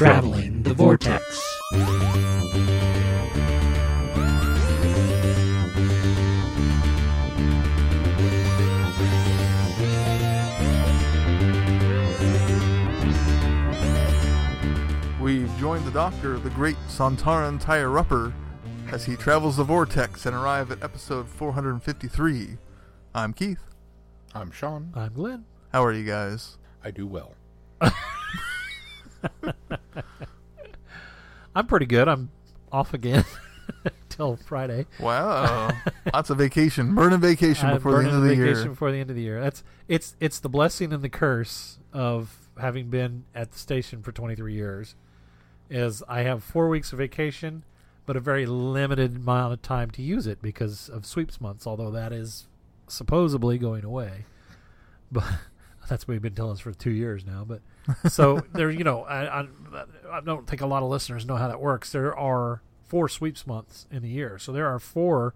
Traveling the Vortex. We've joined the Doctor, the great Santaran Tyre rupper, as he travels the vortex and arrive at episode 453. I'm Keith. I'm Sean. I'm Glenn. How are you guys? I do well. I'm pretty good. I'm off again till Friday. Wow, lots of vacation, burning vacation I'm before the end of the vacation year. before the end of the year. That's it's it's the blessing and the curse of having been at the station for 23 years. Is I have four weeks of vacation, but a very limited amount of time to use it because of sweeps months. Although that is supposedly going away, but that's what we've been telling us for two years now. But so there, you know, I, I I don't think a lot of listeners know how that works. There are four sweeps months in the year, so there are four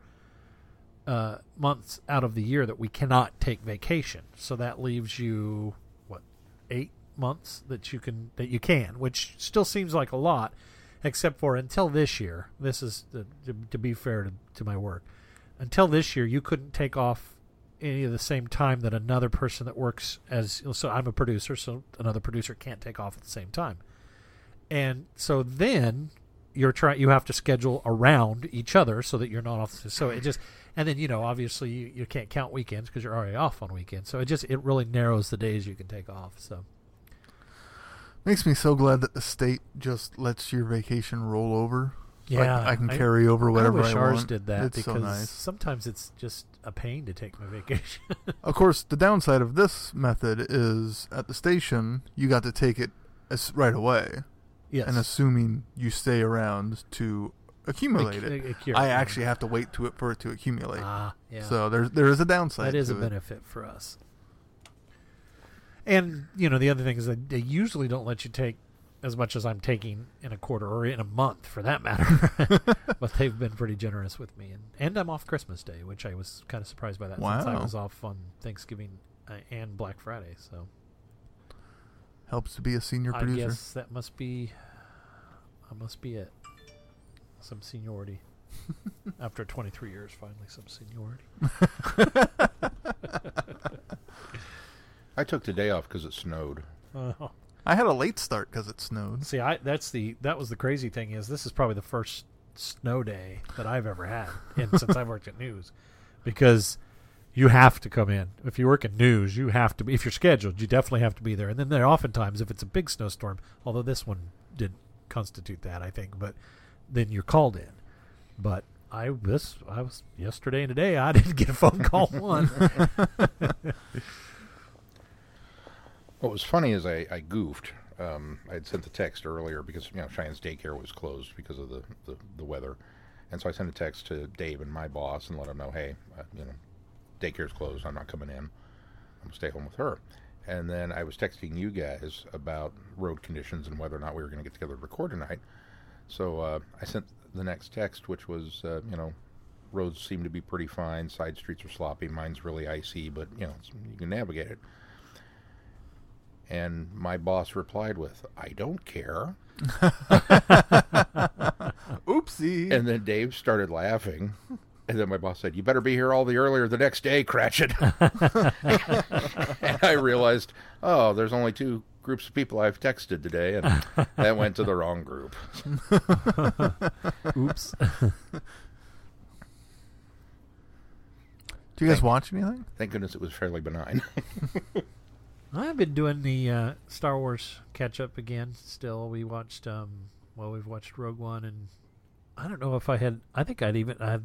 uh, months out of the year that we cannot take vacation. So that leaves you what eight months that you can that you can, which still seems like a lot, except for until this year. This is to, to be fair to, to my work. Until this year, you couldn't take off any of the same time that another person that works as so I'm a producer, so another producer can't take off at the same time. And so then you're trying you have to schedule around each other so that you're not off so it just and then you know obviously you, you can't count weekends because you're already off on weekends so it just it really narrows the days you can take off so Makes me so glad that the state just lets your vacation roll over. So Yeah, can- I can I- carry over whatever I wish I ours want. did that it's because so nice. sometimes it's just a pain to take my vacation Of course, the downside of this method is at the station you got to take it as right away, yes and assuming you stay around to accumulate Accu- it. I actually have to wait to it for it to accumulate. ah yeah So there there is a downside. that is a it. benefit for us and you know the other thing is that they usually don't let you take as much as I'm taking in a quarter or in a month for that matter. but they've been pretty generous with me, and and I'm off Christmas Day, which I was kind of surprised by that since I was off on Thanksgiving uh, and Black Friday. So Helps to be a senior I producer. guess that must be, that must be it. Some seniority. After 23 years, finally some seniority. I took the day off because it snowed. Uh, I had a late start because it snowed. See, I that's the that was the crazy thing is this is probably the first snow day that I've ever had and since I've worked at news, because you have to come in if you work at news. You have to be if you're scheduled. You definitely have to be there. And then there oftentimes if it's a big snowstorm, although this one didn't constitute that, I think, but then you're called in. But I this I was yesterday and today I didn't get a phone call one. What was funny is I, I goofed. Um, I had sent the text earlier because you know Cheyenne's daycare was closed because of the, the, the weather, and so I sent a text to Dave and my boss and let him know, hey, uh, you know, daycare's closed. I'm not coming in. I'm gonna stay home with her. And then I was texting you guys about road conditions and whether or not we were going to get together to record tonight. So uh, I sent the next text, which was, uh, you know, roads seem to be pretty fine. Side streets are sloppy. Mine's really icy, but you know, you can navigate it. And my boss replied with, "I don't care." Oopsie. And then Dave started laughing. And then my boss said, "You better be here all the earlier the next day, Cratchit." and I realized, oh, there's only two groups of people I've texted today, and that went to the wrong group. Oops. Do you guys Thank- watch anything? Thank goodness it was fairly benign. I've been doing the uh, Star Wars catch up again. Still, we watched. Um, well, we've watched Rogue One, and I don't know if I had. I think I'd even. I've,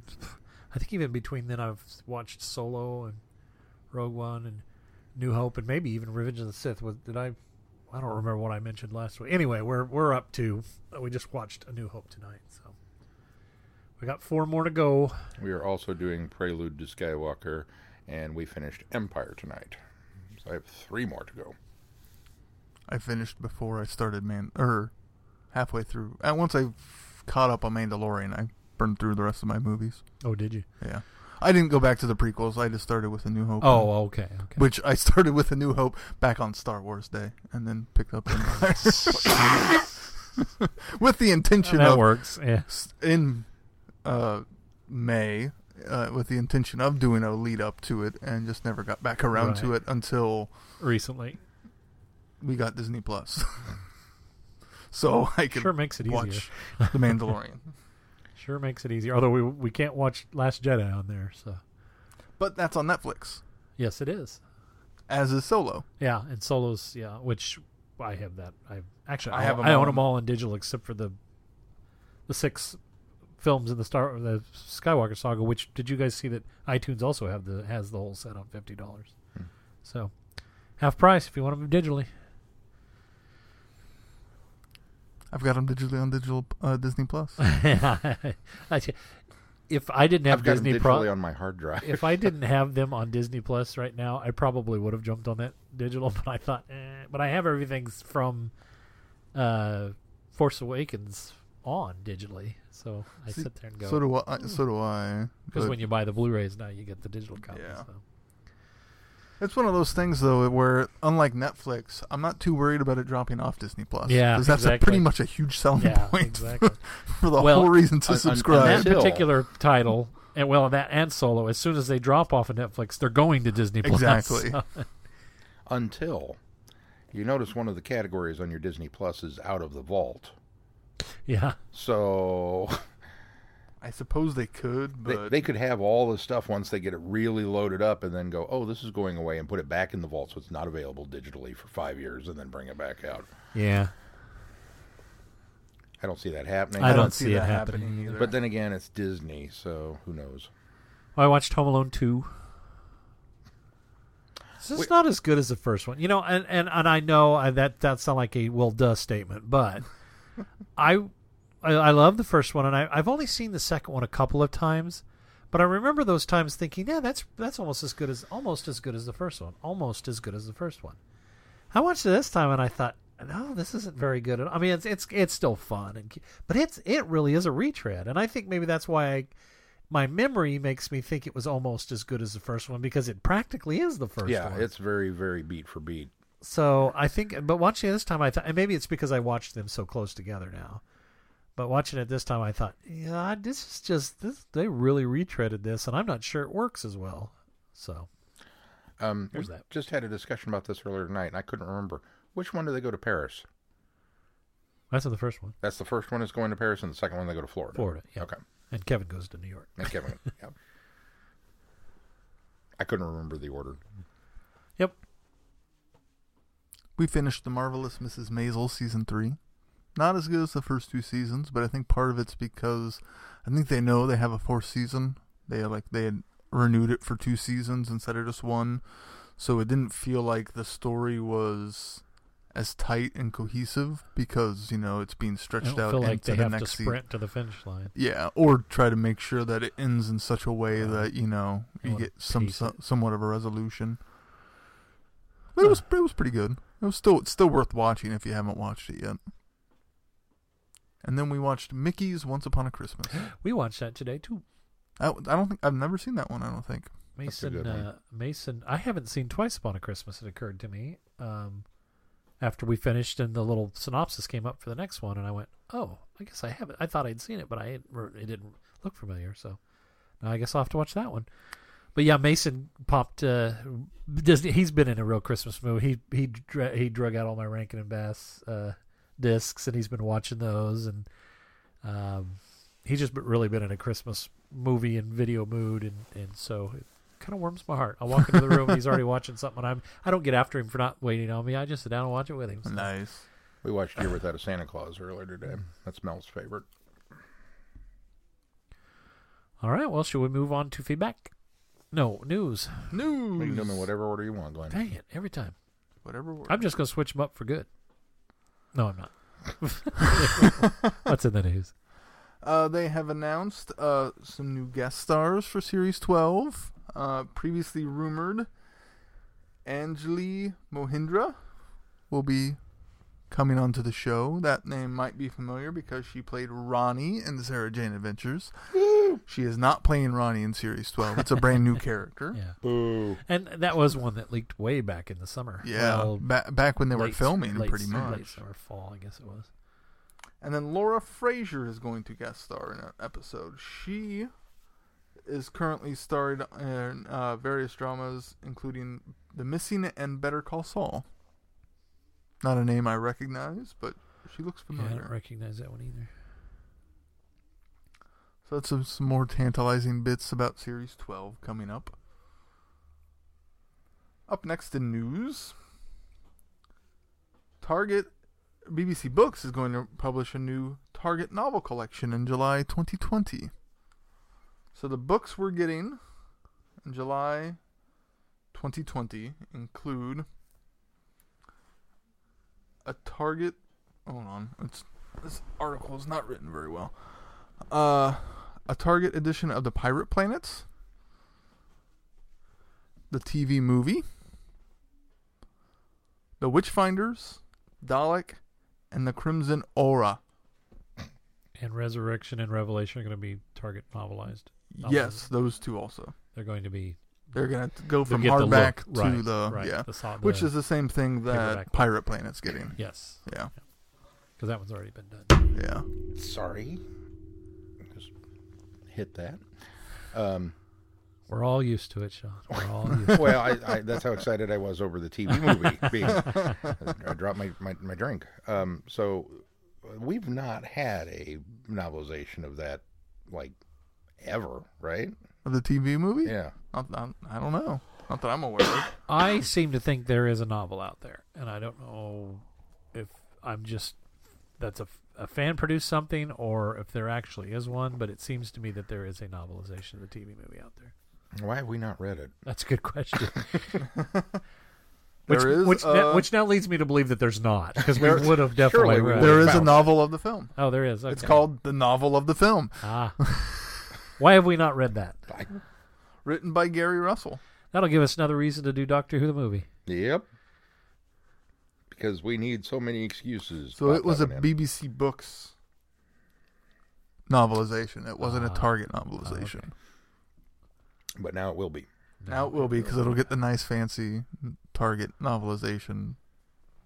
I think even between then, I've watched Solo and Rogue One and New Hope, and maybe even Revenge of the Sith. Was did I? I don't remember what I mentioned last week. Anyway, we're we're up to. We just watched A New Hope tonight, so we got four more to go. we are also doing Prelude to Skywalker, and we finished Empire tonight. So I have three more to go. I finished before I started Man or halfway through. And once I caught up on Mandalorian, I burned through the rest of my movies. Oh, did you? Yeah. I didn't go back to the prequels. I just started with A New Hope. Oh, okay, okay. Which I started with A New Hope back on Star Wars Day and then picked up Empire. with the intention that of works. Yeah. in uh, May, uh, with the intention of doing a lead up to it, and just never got back around to it until Recently, we got Disney Plus. so I could sure makes it easier. watch The Mandalorian. Sure makes it easier. Although we we can't watch Last Jedi on there, so but that's on Netflix, yes, it is. as is Solo. Yeah, and Solos, yeah, which I have that. I actually I I have I own them all in digital except for the the six films in the Star the Skywalker saga. Which did you guys see that iTunes also have the has the whole set on fifty dollars? Hmm. So half price if you want them digitally. I've got them digitally on digital uh, Disney Plus. If I didn't have I've got Disney them digitally on my hard drive. if I didn't have them on Disney Plus right now, I probably would have jumped on that digital. But I thought, eh. but I have everything from uh, Force Awakens on digitally, so I See, sit there and go. So do I. Hmm. So do I. Because when you buy the Blu-rays now, you get the digital copy. Yeah. So. it's one of those things though, where unlike Netflix, I'm not too worried about it dropping off Disney Plus. Yeah, because that's a exactly. pretty much a huge selling Yeah, point exactly. for the Well, whole reason to un- un- subscribe. that particular title, and well, that and Solo, as soon as they drop off of Netflix, they're going to Disney Plus. Exactly. So- Until you notice one of the categories on your Disney Plus is out of the vault. Yeah. So I suppose they could, they, but they could have all the stuff once they get it really loaded up and then go, oh, this is going away and put it back in the vault so it's not available digitally for five years and then bring it back out. Yeah. I don't see that happening. I I don't don't see see it that happening happening either. either. But then again, it's Disney, so who knows? I watched Home Alone two. It's just Wait. not as good as the first one, you know. And and, and I know I, that that sounds like a well duh statement, but I, I I love the first one, and I, I've only seen the second one a couple of times, but I remember those times thinking, yeah, that's that's almost as good as almost as good as the first one, almost as good as the first one. I watched it this time, and I thought, no, this isn't very good. I mean, it's it's it's still fun, and but it's it really is a retread, and I think maybe that's why I my memory makes me think it was almost as good as the first one because it practically is the first yeah, one. it's very, very beat for beat. So I think, but watching it this time, I thought, and maybe it's because I watched them so close together now. But watching it this time, I thought, yeah, this is just this. They really retreaded this, and I'm not sure it works as well. So Um, we that. Just had a discussion about this earlier tonight, and I couldn't remember which one do they go to Paris. that's the first one, That's the first one is going to Paris, and the second one they go to Florida. Florida. Yeah, Okay. and Kevin goes to New York. And Kevin. yeah. I couldn't remember the order. Yep. We finished the marvelous Mrs. Maisel season three. Not as good as the first two seasons, but I think part of it's because I think they know they have a fourth season. They like they had renewed it for two seasons instead of just one, so it didn't feel like the story was as tight and cohesive because you know it's being stretched out feel like they the have to next season. sprint to the finish line. Yeah, or try to make sure that it ends in such a way Right. that you know They you get some pace so, somewhat of a resolution. But it was it was pretty good. It was still it's still worth watching if you haven't watched it yet. And then we watched Mickey's Once Upon a Christmas. We watched that today too. I, I don't think I've never seen that one. I don't think. Mason, uh, Mason. I haven't seen Twice Upon a Christmas. It occurred to me um, after we finished, and the little synopsis came up for the next one, and I went, "Oh, I guess I haven't. I thought I'd seen it, but I it didn't look familiar. So now I guess I'll have to watch that one." But yeah, Mason popped. Uh, Disney. He's been in a real Christmas mood. He he dra- he drug out all my Rankin and Bass uh, discs, and he's been watching those, and um, he's just really been in a Christmas movie and video mood, and and so it kind of warms my heart. I walk into the room, and he's already watching something. And I'm I don't get after him for not waiting on me. I just sit down and watch it with him. So. Nice. We watched Year Without a Santa Claus earlier today. That's Mel's favorite. All right. Well, should we move on to feedback? No news. News. You can do them in whatever order you want, Glenn. Dang it! Every time. Whatever. works. I'm just gonna switch them up for good. No, I'm not. What's in the news? Uh, they have announced uh, some new guest stars for Series 12. Uh, previously rumored, Anjali Mohindra will be coming onto the show. That name might be familiar because she played Ronnie in the Sarah Jane Adventures. she is not playing Ronnie in Series 12. It's a brand new character. Yeah. Boo. And that was one that leaked way back in the summer. Yeah, Well, ba- back when they were filming, late, pretty Late much. summer, fall, I guess it was. And then Laura Fraser is going to guest star in an episode. She is currently starred in uh, various dramas, including The Missing and Better Call Saul. Not a name I recognize, but she looks Yeah, I familiar. don't recognize that one either. So that's some, some more tantalizing bits about Series 12 coming up. Up next in news, Target BBC Books is going to publish a new Target novel collection in July 2020. So the books we're getting in July 2020 include a Target. Hold on, it's this article is not written very well. Uh, a Target edition of the Pirate Planets, the TV movie, the Witchfinders, Dalek, and the Crimson Horror. And Resurrection and Revelation are going to be Target novelized. Yes, those two also. They're going to be They're gonna go from get the hardback look, to right, the right, yeah, the so- which the- is the same thing that paperback. Pirate Planet's getting. yes, Yeah, because that one's already been done. yeah. Sorry. Just hit that. Um, We're all used to it, Sean. We're all used. to well, I, I, that's how excited I was over the TV movie being. I dropped my, my, my drink. Um, so we've not had a novelization of that, like, ever, right? Of the TV movie? Yeah. Not, not, I don't know. Not that I'm aware of. I seem to think there is a novel out there, and I don't know if I'm just that's a, a fan produced something or if there actually is one. But it seems to me that there is a novelization of the TV movie out there. Why have we not read it? That's a good question. which, There is, which, uh, which now leads me to believe that there's not because we would have definitely read. There is a novel of the film. Oh, there is. It's called the novel of the film, Ah. Why have we not read that? I, written by Gary Russell. That'll give us another reason to do Doctor Who the movie. yep. Because we need so many excuses. So it was a coming in. BBC Books novelization. It wasn't a Ah. Target novelization. But now it will be. Now it will be because it'll get the nice fancy Target novelization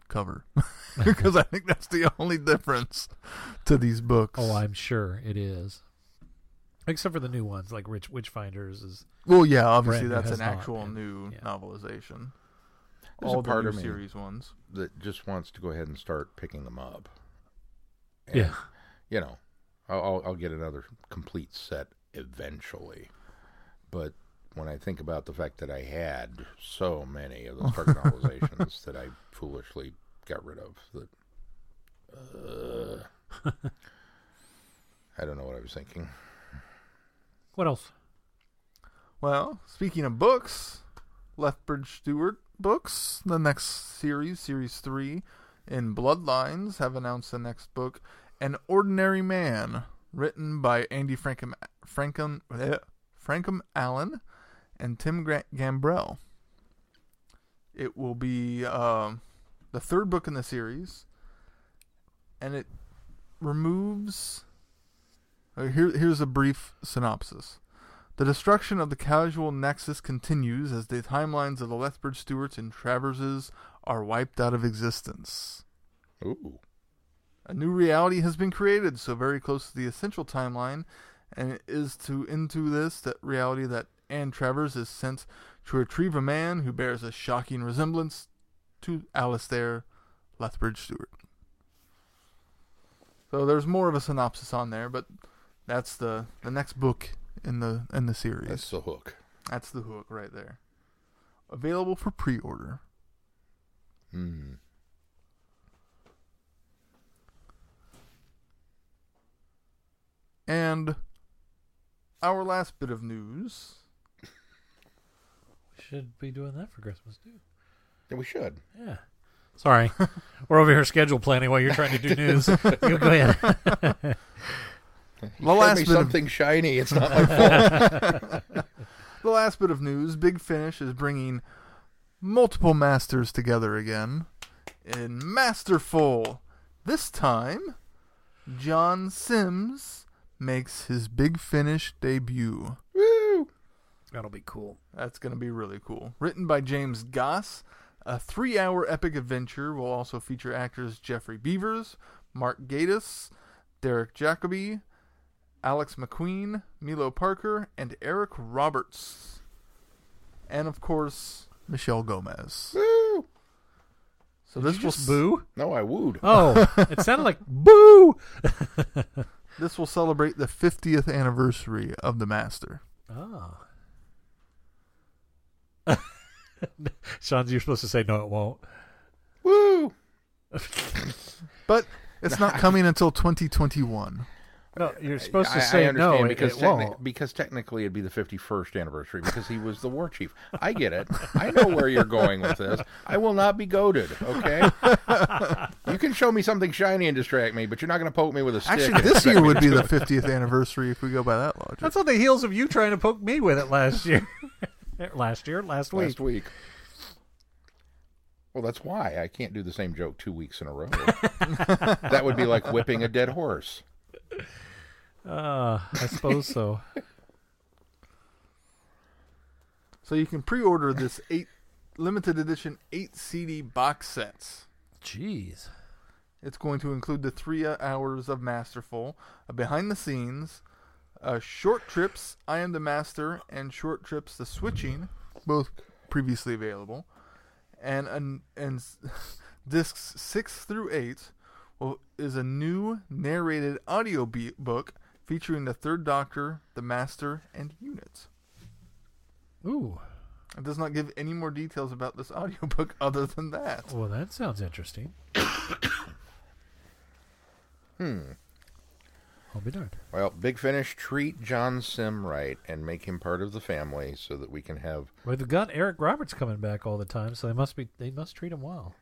cover. Because I think that's the only difference to these books. Oh, I'm sure it is. Except for the new ones, like Rich Witchfinders is. well, yeah, obviously Brand that's has an not actual been. new Yeah. novelization. There's a All the part new of me series ones. that just wants to go ahead and start picking them up. And, Yeah. You know, I'll, I'll, I'll get another complete set eventually. But when I think about the fact that I had so many of those Target novelizations that I foolishly got rid of, that uh, I don't know what I was thinking. What else? Well, speaking of books, Lethbridge Stewart books, the next series, series three, in Bloodlines, have announced the next book, An Ordinary Man, written by Andy Frankham, Frankham, eh, Allen and Tim Gambrell. It will be um, the third book in the series, and it removes. Uh, Here, here's a brief synopsis. The destruction of the casual nexus continues as the timelines of the Lethbridge Stewarts and Traverses are wiped out of existence. Ooh. A new reality has been created, so very close to the essential timeline, and it is to into this that reality that Anne Travers is sent to retrieve a man who bears a shocking resemblance to Alistair Lethbridge Stewart. So there's more of a synopsis on there, but that's the the next book in the in the series. That's the hook. That's the hook right there. Available for pre-order. Hmm. And our last bit of news. We should be doing that for Christmas too. Yeah, we should. Yeah. Sorry, we're over here schedule planning while you're trying to do news. go ahead. The Show last me bit of something shiny. It's not my fault. the last bit of news. Big Finish is bringing multiple masters together again in Masterful. This time, John Sims makes his Big Finish debut. Woo! That'll be cool. That's going to be really cool. Written by James Goss, a three hour epic adventure will also feature actors Geoffrey Beevers, Mark Gatiss, Derek Jacobi, Alex Macqueen, Milo Parker, and Eric Roberts. And of course, Michelle Gomez. Woo! So this will Just boo. No, I wooed. Oh, it sounded like boo. this will celebrate the 50th anniversary of the Master. Oh. Sean, you're supposed to say no, it won't. Woo! But it's not coming until 2021. No, you're supposed to I, say I no. because it, it techni- won't. because technically it'd be the 51st anniversary because he was the war chief. I get it. I know where you're going with this. I will not be goaded. Okay. you can show me something shiny and distract me, but you're not going to poke me with a stick. Actually, this year would be the 50th anniversary if we go by that logic. That's on the heels of you trying to poke me with it last year. last year, last week. last week. Well, that's why I can't do the same joke two weeks in a row. that would be like whipping a dead horse. Uh, I suppose so. So you can pre-order this eight limited edition eight CD box sets. Jeez. It's going to include the three hours of Masterful, a behind the scenes, uh, short trips, I am the Master, and short trips, the switching, both previously available, and an, and discs six through eight will, is a new narrated audio be- book featuring the Third Doctor, the Master, and units. Ooh. It does not give any more details about this audiobook other than that. Well, that sounds interesting. Hmm. I'll be darned. Well, Big Finish, treat John Simm right and make him part of the family so that we can have Well, they've got Eric Roberts coming back all the time, so they must be they must treat him well.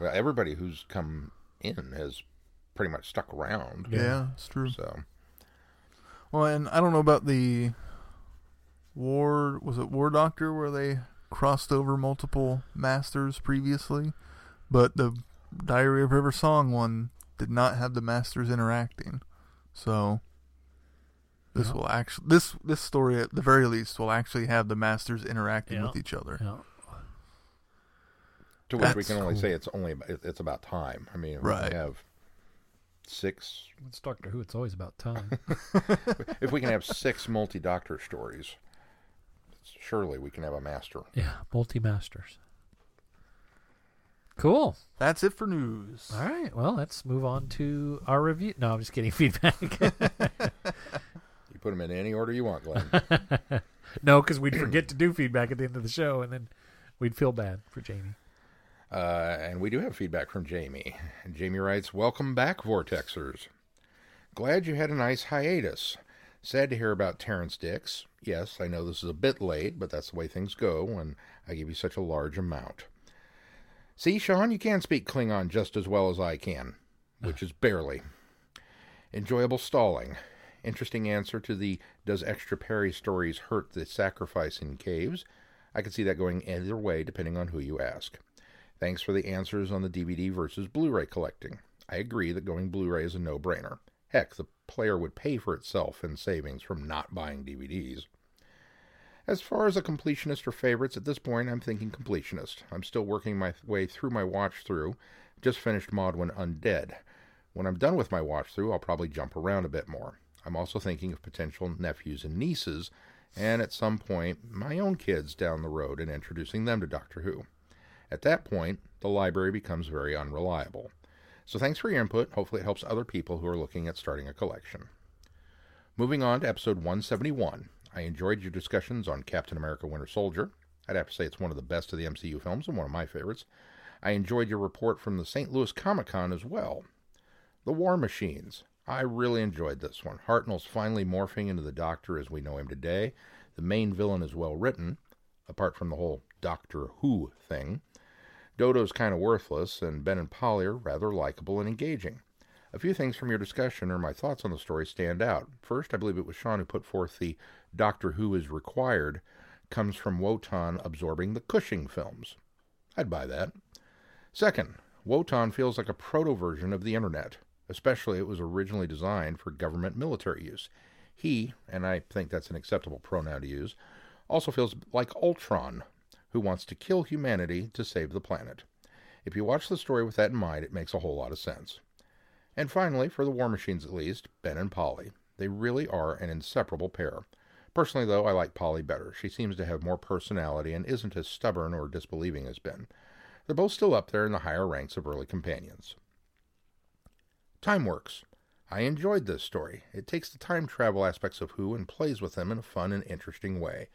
well, everybody who's come in has pretty much stuck around. Yeah, Yeah. it's true. So Well, and I don't know about the War. Was it War Doctor where they crossed over multiple masters previously? But the Diary of River Song one did not have the masters interacting. So this Yeah. will actually this this story at the very least will actually have the masters interacting Yeah. with each other. Yeah. to which we can only cool. say it's only about, it's about time. I mean, Right. we have six. It's Doctor Who. It's always about time. if we can have six multi-doctor stories, surely we can have a master. yeah, multi masters. Cool. That's it for news. All right. Well, let's move on to our review. No, I'm just getting Feedback. You put them in any order you want, Glenn. no, because we'd forget to do feedback at the end of the show, and then we'd feel bad for Jamie. Uh, and we do have feedback from Jamie. Jamie writes, Welcome back, Vortexers. Glad you had a nice hiatus. Sad to hear about Terrance Dicks. Yes, I know this is a bit late, but that's the way things go when I give you such a large amount. See, Sean, you can speak Klingon just as well as I can, which is barely. Enjoyable stalling. Interesting answer to the Does extra Peri stories hurt the sacrifice in caves? I could see that going either way depending on who you ask. Thanks for the answers on the DVD versus Blu ray collecting. I agree that going Blu ray is a no brainer. Heck, the player would pay for itself in savings from not buying DVDs. As far as a completionist or favorites, at this point I'm thinking completionist. I'm still working my way through my watch through. Just finished Mawdryn Undead. When I'm done with my watch through, I'll probably jump around a bit more. I'm also thinking of potential nephews and nieces, and at some point, my own kids down the road and introducing them to Doctor Who. At that point, the library becomes very unreliable. So thanks for your input. Hopefully, it helps other people who are looking at starting a collection. Moving on to episode 171. I enjoyed your discussions on Captain America Winter Soldier. I'd have to say it's one of the best of the MCU films and one of my favorites. I enjoyed your report from the St. Louis Comic Con as well. The War Machines. I really enjoyed this one. Hartnell's finally morphing into the Doctor as we know him today. The main villain is well written, apart from the whole Doctor Who thing. Dodo's kind of worthless, and Ben and Polly are rather likable and engaging. A few things from your discussion or my thoughts on the story stand out. First, I believe it was Sean who put forth the Doctor Who is required comes from Wotan absorbing the Cushing films. I'd buy that. Second, Wotan feels like a proto version of the internet, especially it was originally designed for government military use. He, and I think that's an acceptable pronoun to use, also feels like Ultron, who wants to kill humanity to save the planet. If you watch the story with that in mind, it makes a whole lot of sense. And finally, for the War Machines at least, Ben and Polly. They really are an inseparable pair. Personally, though, I like Polly better. She seems to have more personality and isn't as stubborn or disbelieving as Ben. They're both still up there in the higher ranks of early companions. Time Works. I enjoyed this story. It takes the time travel aspects of Who and plays with them in a fun and interesting way.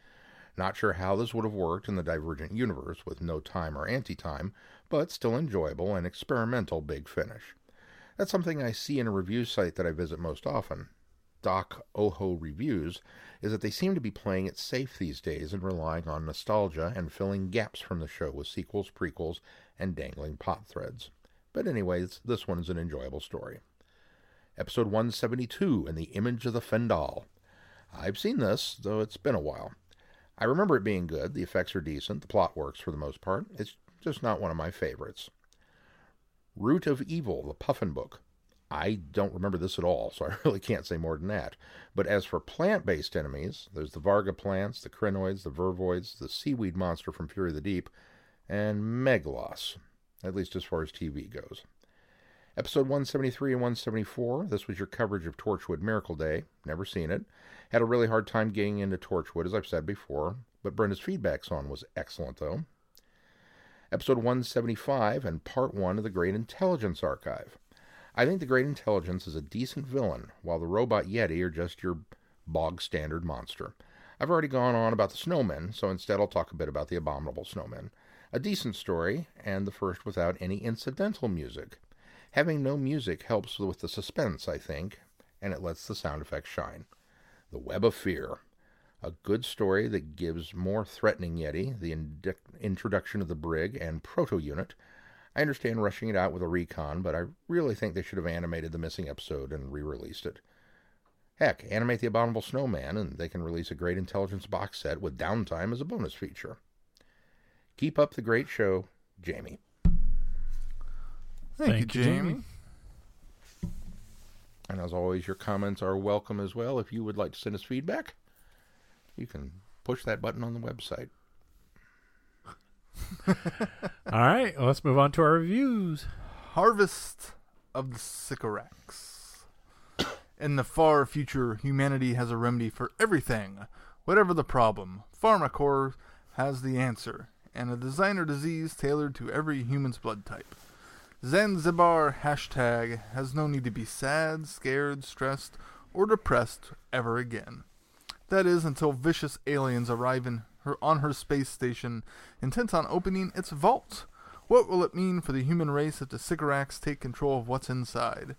Not sure how this would have worked in the Divergent universe with no time or anti time, but still enjoyable and experimental big finish. That's something I see in a review site that I visit most often. Doc Oho Reviews is that they seem to be playing it safe these days and relying on nostalgia and filling gaps from the show with sequels, prequels, and dangling plot threads. But, anyways, this one is an enjoyable story. Episode 172 In the Image of the Fendahl. I've seen this, though it's been a while. I remember it being good, the effects are decent, the plot works for the most part. It's just not one of my favorites. Root of Evil, the Puffin book. I don't remember this at all, so I really can't say more than that. But as for plant based enemies, there's the Varga plants, the Krynoids, the vervoids, the seaweed monster from Fury of the Deep, and Meglos, at least as far as TV goes. Episode 173 and 174, this was your coverage of Torchwood Miracle Day. Never seen it. Had a really hard time getting into Torchwood, as I've said before, but Brenda's feedback on was excellent, though. Episode 175 and Part 1 of the Great Intelligence Archive. I think the Great Intelligence is a decent villain, while the Robot Yeti are just your bog standard monster. I've already gone on about the snowmen, so instead I'll talk a bit about the Abominable Snowmen. A decent story, and the first without any incidental music. Having no music helps with the suspense, I think, and it lets the sound effects shine. The Web of Fear. A good story that gives more threatening Yeti, the ind- introduction of the Brig and Proto Unit, I understand rushing it out with a recon, but I really think they should have animated the missing episode and re released it. Heck, animate the Abominable Snowman, and they can release a Great Intelligence box set with downtime as a bonus feature. Keep up the great show, Jamie. Thank, Thank you, you, Jamie. Jamie. And as always, your comments are welcome as well. If you would like to send us feedback, you can push that button on the website. All right, well, let's move on to our reviews. Harvest of the Sycorax. In the far future, humanity has a remedy for everything. Whatever the problem, Pharmacore has the answer, and a designer disease tailored to every human's blood type. Zanzibar hashtag has no need to be sad, scared, stressed, or depressed ever again. That is until vicious aliens arrive in her on her space station, intent on opening its vault. What will it mean for the human race if the Sycorax take control of what's inside?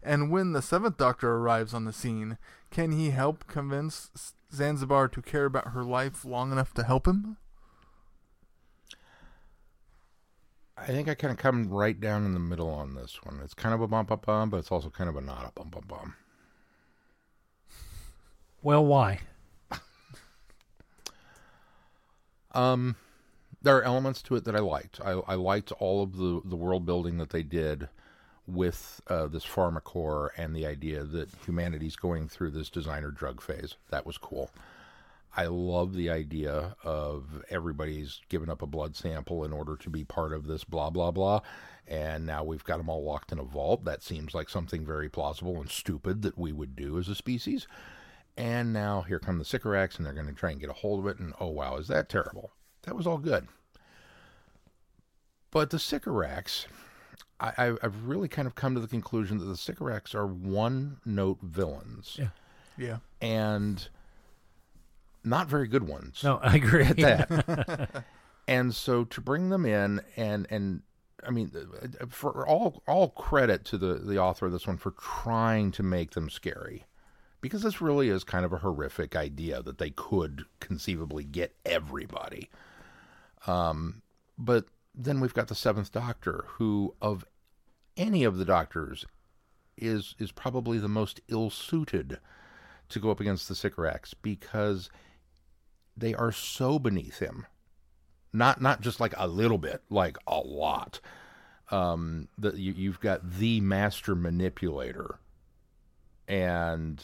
And when the seventh Doctor arrives on the scene, can he help convince Zanzibar to care about her life long enough to help him? I think I kind of come right down in the middle on this one. It's kind of a bum bum bump, but it's also kind of a not a bum bum bump. Well, why? Um, there are elements to it that I liked. I, I liked all of the, the world building that they did with uh, this pharmacore and the idea that humanity's going through this designer drug phase. That was cool. I love the idea of everybody's given up a blood sample in order to be part of this blah blah blah, and now we've got them all locked in a vault. That seems like something very plausible and stupid that we would do as a species. And now here come the Sycorax, and they're going to try and get a hold of it. And oh wow, is that terrible? That was all good. But the Sycorax, I, I, I've really kind of come to the conclusion that the Sycorax are one-note villains, Yeah. Yeah. and not very good ones No, I agree. at that. and so to bring them in and and I mean, for all all credit to the the author of this one for trying to make them scary, because this really is kind of a horrific idea that they could conceivably get everybody. Um, but then we've got the Seventh Doctor, who of any of the Doctors is is probably the most ill suited to go up against the Sycorax because they are so beneath him. Not not just like a little bit, like a lot. Um, that you, you've got the master manipulator, and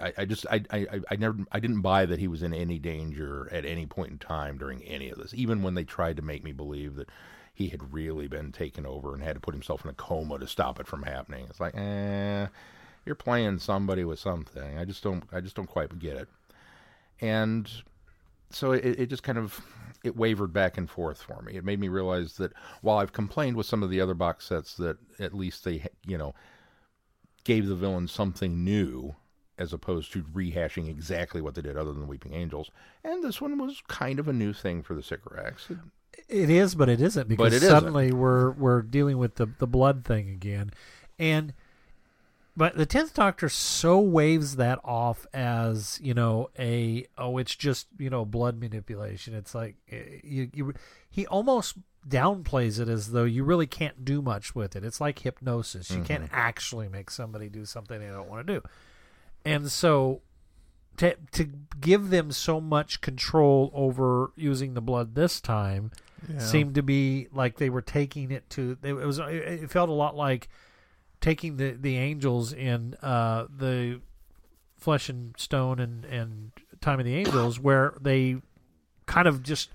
I, I just I, I I never I didn't buy that he was in any danger at any point in time during any of this. Even when they tried to make me believe that he had really been taken over and had to put himself in a coma to stop it from happening. It's like, eh, you're playing somebody with something. I just don't, I just don't quite get it. And so it, it just kind of it wavered back and forth for me. It made me realize that while I've complained with some of the other box sets that at least they, you know, gave the villain something new as opposed to rehashing exactly what they did other than Weeping Angels. And this one was kind of a new thing for the Sycorax. It, It is, but it isn't because it isn't. suddenly we're we're dealing with the the blood thing again, and but the tenth Doctor so waves that off as you know a oh it's just you know blood manipulation. It's like eh, you, you he almost downplays it as though you really can't do much with it. It's like hypnosis. You can't actually make somebody do something they don't want to do, and so to to give them so much control over using the blood this time Yeah. seemed to be like they were taking it to it was it felt a lot like taking the the angels in uh the flesh and stone and and time of the angels where they kind of just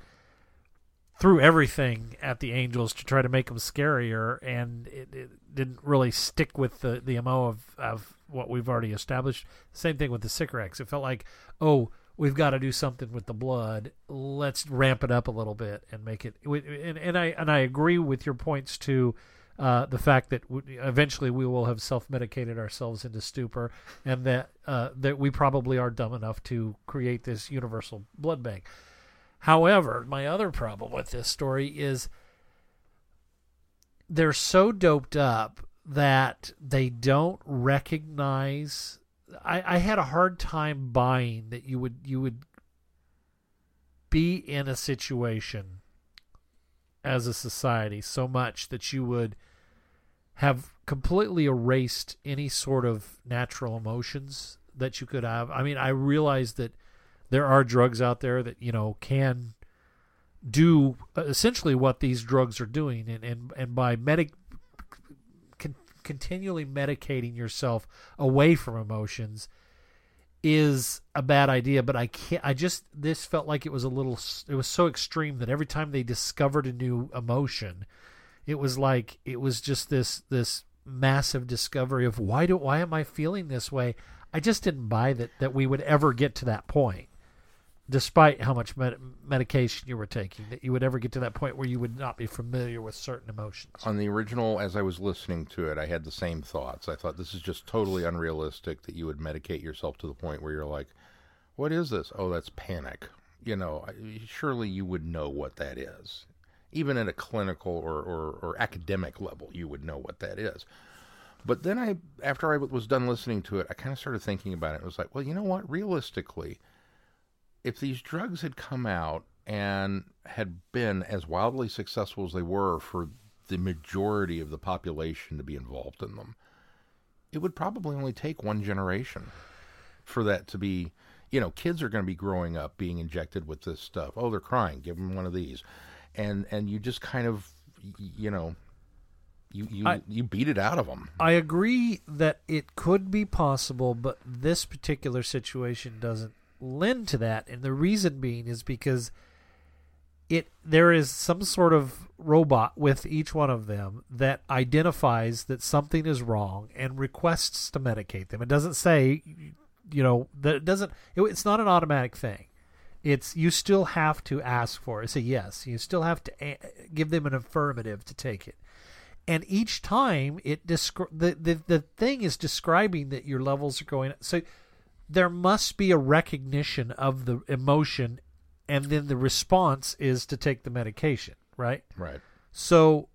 threw everything at the angels to try to make them scarier and it, it didn't really stick with the the mo of of what we've already established same thing with the Sycorax. It felt like, oh, we've got to do something with the blood. Let's ramp it up a little bit and make it. And, and I and I agree with your points to uh, the fact that eventually we will have self-medicated ourselves into stupor, and that uh, that we probably are dumb enough to create this universal blood bank. However, my other problem with this story is they're so doped up that they don't recognize I, I had a hard time buying that you would you would be in a situation as a society so much that you would have completely erased any sort of natural emotions that you could have. I mean, I realize that there are drugs out there that, you know, can do uh, essentially what these drugs are doing and and, and by medic con- continually medicating yourself away from emotions is a bad idea but i can't i just this felt like it was a little it was so extreme that every time they discovered a new emotion it was like it was just this this massive discovery of why do why am i feeling this way i just didn't buy that that we would ever get to that point despite how much med- medication you were taking, that you would ever get to that point where you would not be familiar with certain emotions. on the original, as I was listening to it, I had the same thoughts. I thought this is just totally unrealistic that you would medicate yourself to the point where you're like, "What is this? Oh, that's panic." You know, surely you would know what that is. Even at a clinical or, or, or academic level, you would know what that is. But then I, after I was done listening to it, I kind of started thinking about it. It was like, well, you know what? Realistically, if these drugs had come out and had been as wildly successful as they were for the majority of the population to be involved in them, it would probably only take one generation for that to be. You know, kids are going to be growing up being injected with this stuff. Oh, they're crying. Give them one of these, and and you just kind of, you know, you you I- you beat it out of them. I agree that it could be possible, but this particular situation doesn't lend to that. And the reason being is because it there is some sort of robot with each one of them that identifies that something is wrong and requests to medicate them. It doesn't say, you know, that it doesn't. It, it's not an automatic thing. It's you still have to ask for it. Say yes. You still have to a- give them an affirmative to take it and each time it descri- the, the the thing is describing that your levels are going up. so there must be a recognition of the emotion and then the response is to take the medication right Right. so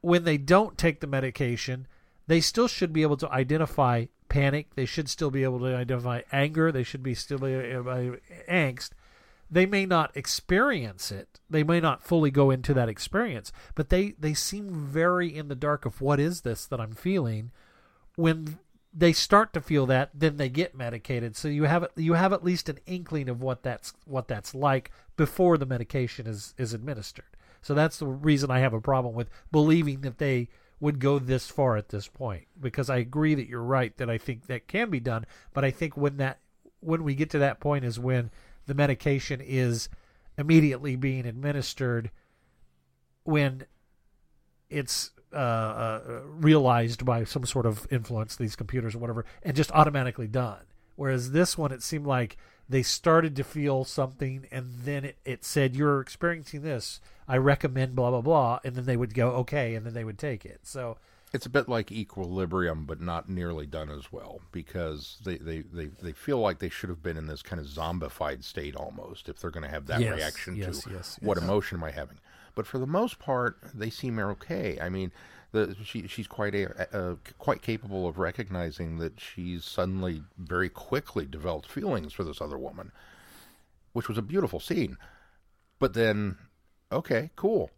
when they don't take the medication they still should be able to identify panic. They should still be able to identify anger. They should be still be able to angst. They may not experience it. They may not fully go into that experience but they they seem very in the dark of what is this that i'm feeling. When they start to feel that then they get medicated. So you have you have at least an inkling of what that's what that's like before the medication is is administered. So that's the reason i have a problem with believing that they would go this far at this point because i agree that you're right that i think that can be done but i think when that when we get to that point is when the medication is immediately being administered when it's uh, uh, realized by some sort of influence, these computers or whatever, and just automatically done. Whereas this one, it seemed like they started to feel something, and then it, it said, "You're experiencing this. I recommend blah blah blah," and then they would go, "Okay," and then they would take it. So It's a bit like Equilibrium, but not nearly done as well because they, they, they, they feel like they should have been in this kind of zombified state almost if they're going to have that Yes, reaction yes, to yes, what emotion am I having. But for the most part, they seem okay. I mean, the, she, she's quite a, uh, quite capable of recognizing that she's suddenly very quickly developed feelings for this other woman, which was a beautiful scene. But then, okay, cool.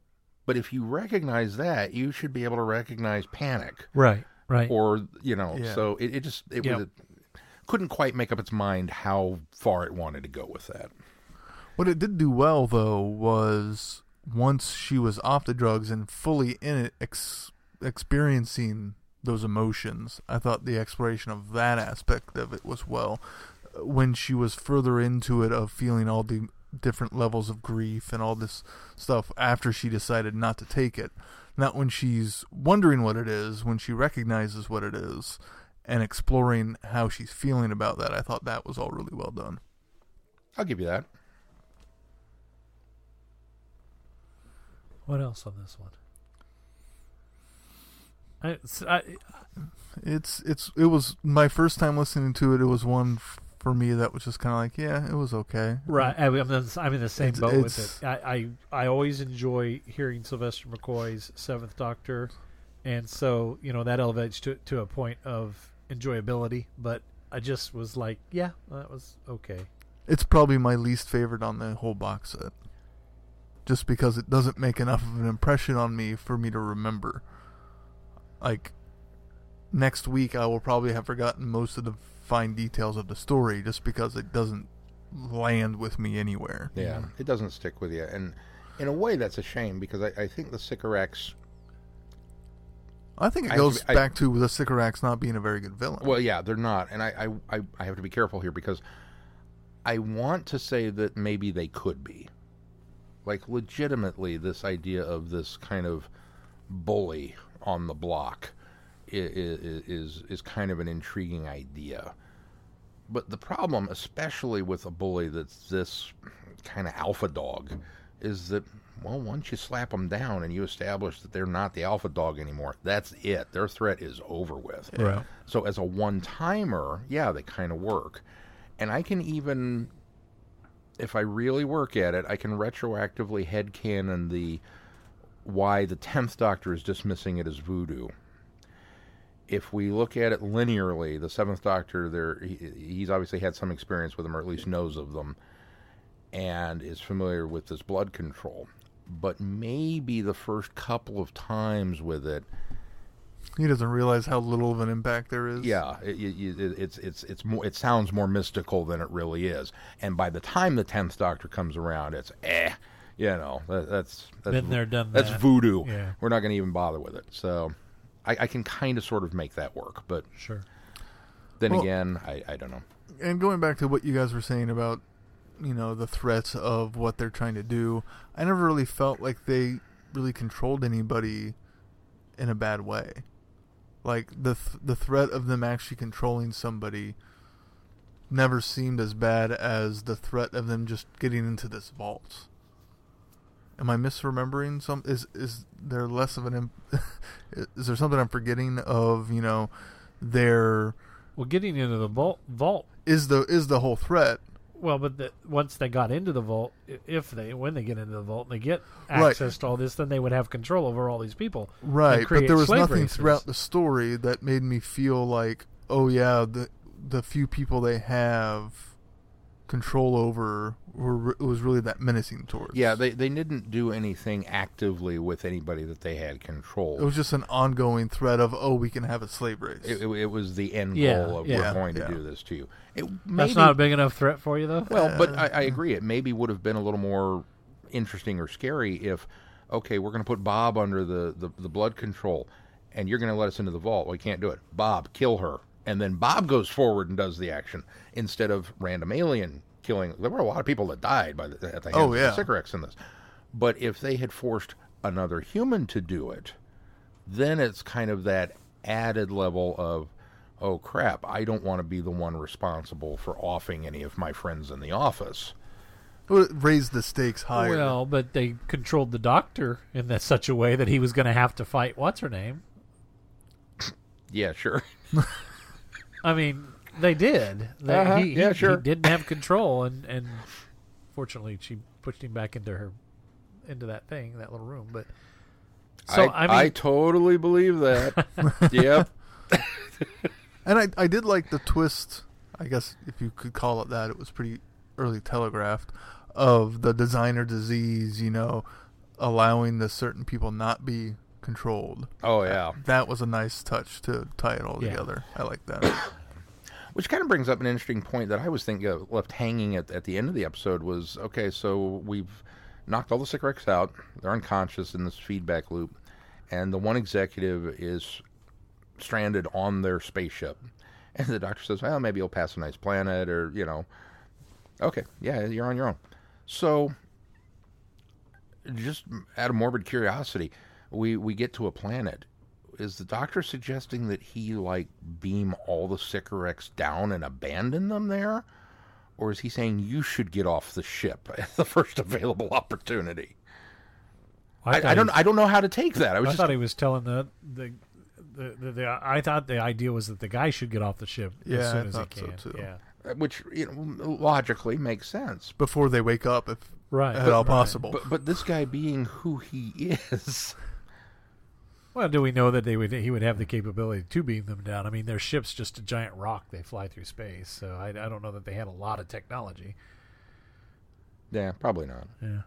But if you recognize that, you should be able to recognize panic right, right. or you know Yeah. so it, it just it Yeah. was couldn't quite make up its mind how far it wanted to go with that What it did do well, though, was once she was off the drugs and fully in it, ex- experiencing those emotions, I thought the exploration of that aspect of it was well. Uh, when she was further into it, of feeling all the different levels of grief and all this stuff after she decided not to take it, not when she's wondering what it is, when she recognizes what it is, and exploring how she's feeling about that, I thought that was all really well done. i'll give you that what else on this one? I, It's it's it was my first time listening to it. It was one f- for me that was just kind of like, yeah, it was okay. Right, I, I'm, in the- I'm in the same It's- boat with it. I, I I always enjoy hearing Sylvester McCoy's Seventh Doctor, and so you know that elevates to to a point of enjoyability. But I just was like, yeah, that was okay. It's probably my least favorite on the whole box set, just because it doesn't make enough of an impression on me for me to remember. Like next week, I will probably have forgotten most of the fine details of the story, just because it doesn't land with me anywhere. yeah it doesn't stick with you and in a way that's a shame because i, I think the sycorax I think it I to goes be- I- back to the Sycorax not being a very good villain. well yeah they're not and I, I i I have to be careful here because i want to say that maybe they could be like legitimately this idea of this kind of bully on the block is is is kind of an intriguing idea. But the problem, especially with a bully that's this kind of alpha dog, is that well, once you slap them down and you establish that they're not the alpha dog anymore, that's it. Their threat is over with. Yeah. So as a one timer, yeah, they kind of work. And I can even if I really work at it, I can retroactively headcanon the why the tenth Doctor is dismissing it as voodoo. If we look at it linearly, the seventh Doctor, there he, he's obviously had some experience with them, or at least knows of them, and is familiar with this blood control. But maybe the first couple of times with it, He doesn't realize how little of an impact there is. yeah, it, it, it, it's it's it's more. It sounds more mystical than it really is. And by the time the tenth Doctor comes around, it's eh, you know, that, that's that's Been there, done That's that. voodoo. Yeah. We're not going to even bother with it. So, I, I can kind of sort of make that work. But Sure. then Well- again, I, I don't know. and going back to what you guys were saying about you know the threats of what they're trying to do i never really felt like they really controlled anybody in a bad way like the th- the threat of them actually controlling somebody never seemed as bad as the threat of them just getting into this vault am i misremembering some is is there less of an imp- is there something i'm forgetting of you know their Well, getting into the vault, vault. is the is the whole threat Well, but the, once they got into the vault, if they when they get into the vault and they get Right. access to all this, then they would have control over all these people. Right, but there was nothing races. throughout the story that made me feel like, oh yeah, the the few people they have control over were was really that menacing towards. Yeah, they they didn't do anything actively with anybody that they had control. it was just an ongoing threat of oh we can have a slave race. It, it, it was the end Yeah, goal of yeah. we're going to do this to you. It That's maybe- not a big enough threat for you, though. Well, but I, I agree. It maybe would have been a little more interesting or scary if, okay, we're going to put Bob under the, the, the blood control, and you're going to let us into the vault. Well, we can't do it. Bob, kill her. And then Bob goes forward and does the action instead of random alien killing. There were a lot of people that died by the, at the hands Oh, of the Sycorax in this. But if they had forced another human to do it, then it's kind of that added level of, oh crap, I don't want to be the one responsible for offing any of my friends in the office. Well, it raised the stakes higher. Well, but they controlled the doctor in that such a way that he was going to have to fight what's her name. Yeah, sure. I mean, they did. They, Uh-huh. he, he- Yeah, sure. he didn't have control, and and fortunately, she pushed him back into her into that thing, that little room. But so I, I, mean, totally believe that. yep. And I, I did like the twist, I guess if you could call it that. It was pretty early telegraphed of the designer disease, you know, allowing the certain people not be controlled. Oh yeah. That was a nice touch to tie it all Yeah. together. I like that. Which kind of brings up an interesting point that I was thinking of, left hanging at, at the end of the episode was okay, so we've knocked all the Sycorax out. They're unconscious in this feedback loop. And the one executive is stranded on their spaceship. And the doctor says, well, maybe you'll pass a nice planet or, you know. Okay, yeah, you're on your own. So, just out of morbid curiosity, we, we get to a planet is the doctor suggesting that he like beam all the Sycorax down and abandon them there? Or is he saying you should get off the ship at the first available opportunity? I, thought I don't he- I don't know how to take that. I was I just thought he was telling the the, the, the, the I thought the idea was that the guy should get off the ship Yeah, as soon I as he thought so, can. too. Yeah, uh, which you know logically makes sense. Before they wake up, if right. at all right. possible. But but this guy being who he is, Well, do we know that they would he would have the capability to beam them down? I mean, their ship's just a giant rock; they fly through space. So I, I don't know that they had a lot of technology. yeah, probably not. Yeah.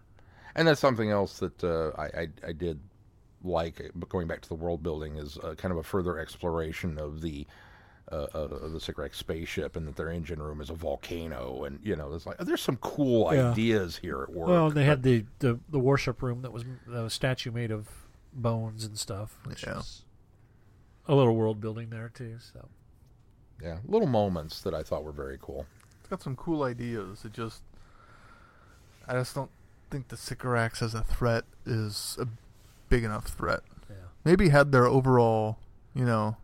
And that's something else that uh, I, I I did like. But going back to the world building is uh, kind of a further exploration of the uh, uh, of the Sycorax spaceship, and that their engine room is a volcano, and you know, there's like there's some cool Yeah. ideas here at work. Well, they but- had the, the the worship room that was the statue made of bones and stuff. Which Yeah. is a little world building there too. So yeah little moments that I thought were very cool. It's got some cool ideas. It just, I just don't think the Sycorax as a threat is a big enough threat. yeah. Maybe had their overall, you know,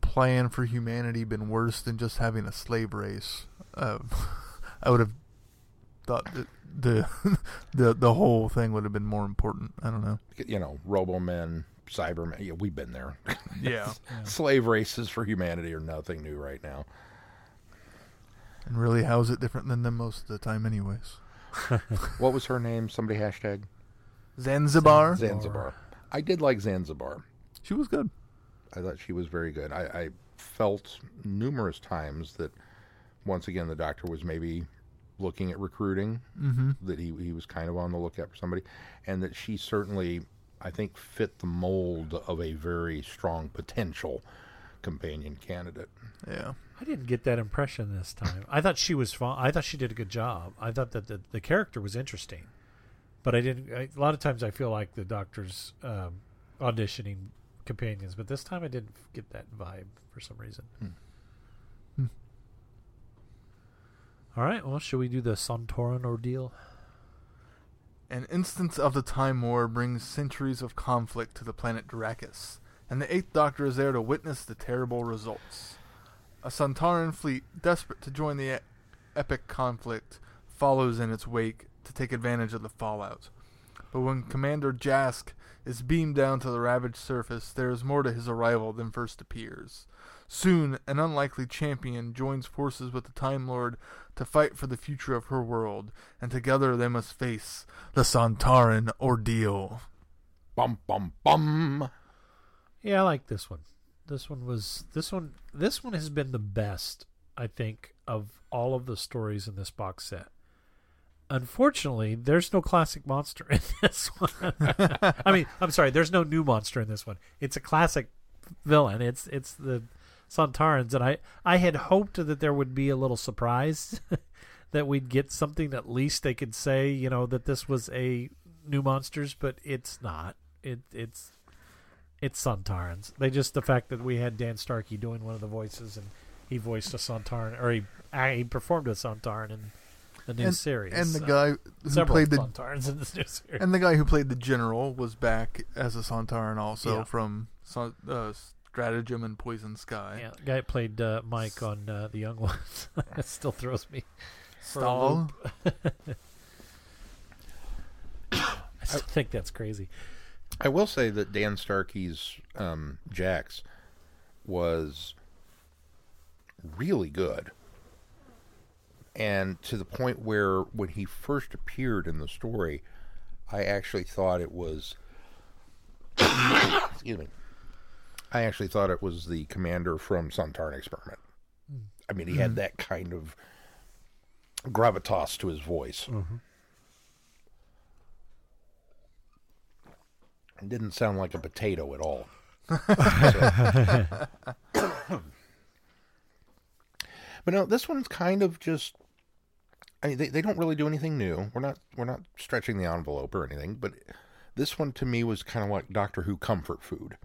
plan for humanity been worse than just having a slave race, uh, I would have thought that the the the whole thing would have been more important. I don't know. You know, Robo Robomen, Cybermen. Yeah, we've been there. Yeah, Slave races for humanity are nothing new right now. and really, how is it different than them most of the time, anyways? What was her name? Somebody hashtag Zanzibar. Zanzibar. I did like Zanzibar. She was good. I thought she was very good. I, I felt numerous times that once again the doctor was maybe looking at recruiting, Mm-hmm. that he he was kind of on the lookout for somebody, and that she certainly I think fit the mold of a very strong potential companion candidate. Yeah. I didn't get that impression this time. I thought she was fine. I thought she did a good job. I thought that the, the character was interesting, but I didn't. I, a lot of times I feel like the doctor's um, auditioning companions, but this time I didn't get that vibe for some reason. Hmm. All right. Well, should we do the Sontaran ordeal? An instance of the Time War brings centuries of conflict to the planet Dracus, and the Eighth Doctor is there to witness the terrible results. A Sontaran fleet, desperate to join the e- epic conflict, follows in its wake to take advantage of the fallout. But when Commander Jask is beamed down to the ravaged surface, there is more to his arrival than first appears. Soon, an unlikely champion joins forces with the Time Lord to fight for the future of her world, and together they must face the Sontaran ordeal. Bum bum bum. Yeah, I like this one. This one was this one. This one has been the best, I think, of all of the stories in this box set. Unfortunately, there's no classic monster in this one. I mean, I'm sorry, there's no new monster in this one. It's a classic villain. It's it's the Sontarans, and I I had hoped that there would be a little surprise that we'd get something at least they could say, you know, that this was a new monsters, but it's not. It it's it's Sontarans. They just the fact that we had Dan Starkey doing one of the voices and he voiced a Sontaran or he he performed a Sontaran in the new and, series. and the so guy who several played the Sontarans in this new series. and the guy who played the general was back as a Sontaran also Yeah. from uh, Stratagem and Poison Sky. yeah, the guy played uh, Mike on uh, the Young Ones. it still throws me. for a Staal. I still think that's crazy. I will say that Dan Starkey's um, Jax was really good. And to the point where when he first appeared in the story, I actually thought it was. excuse me. I actually thought it was the commander from Sontaran Experiment. I mean, he had hmm. that kind of gravitas to his voice. Mm-hmm. It didn't sound like a potato at all. So- but no, this one's kind of just. I mean, they, they don't really do anything new. We're not we're not stretching the envelope or anything. But this one to me was kind of like Doctor Who comfort food.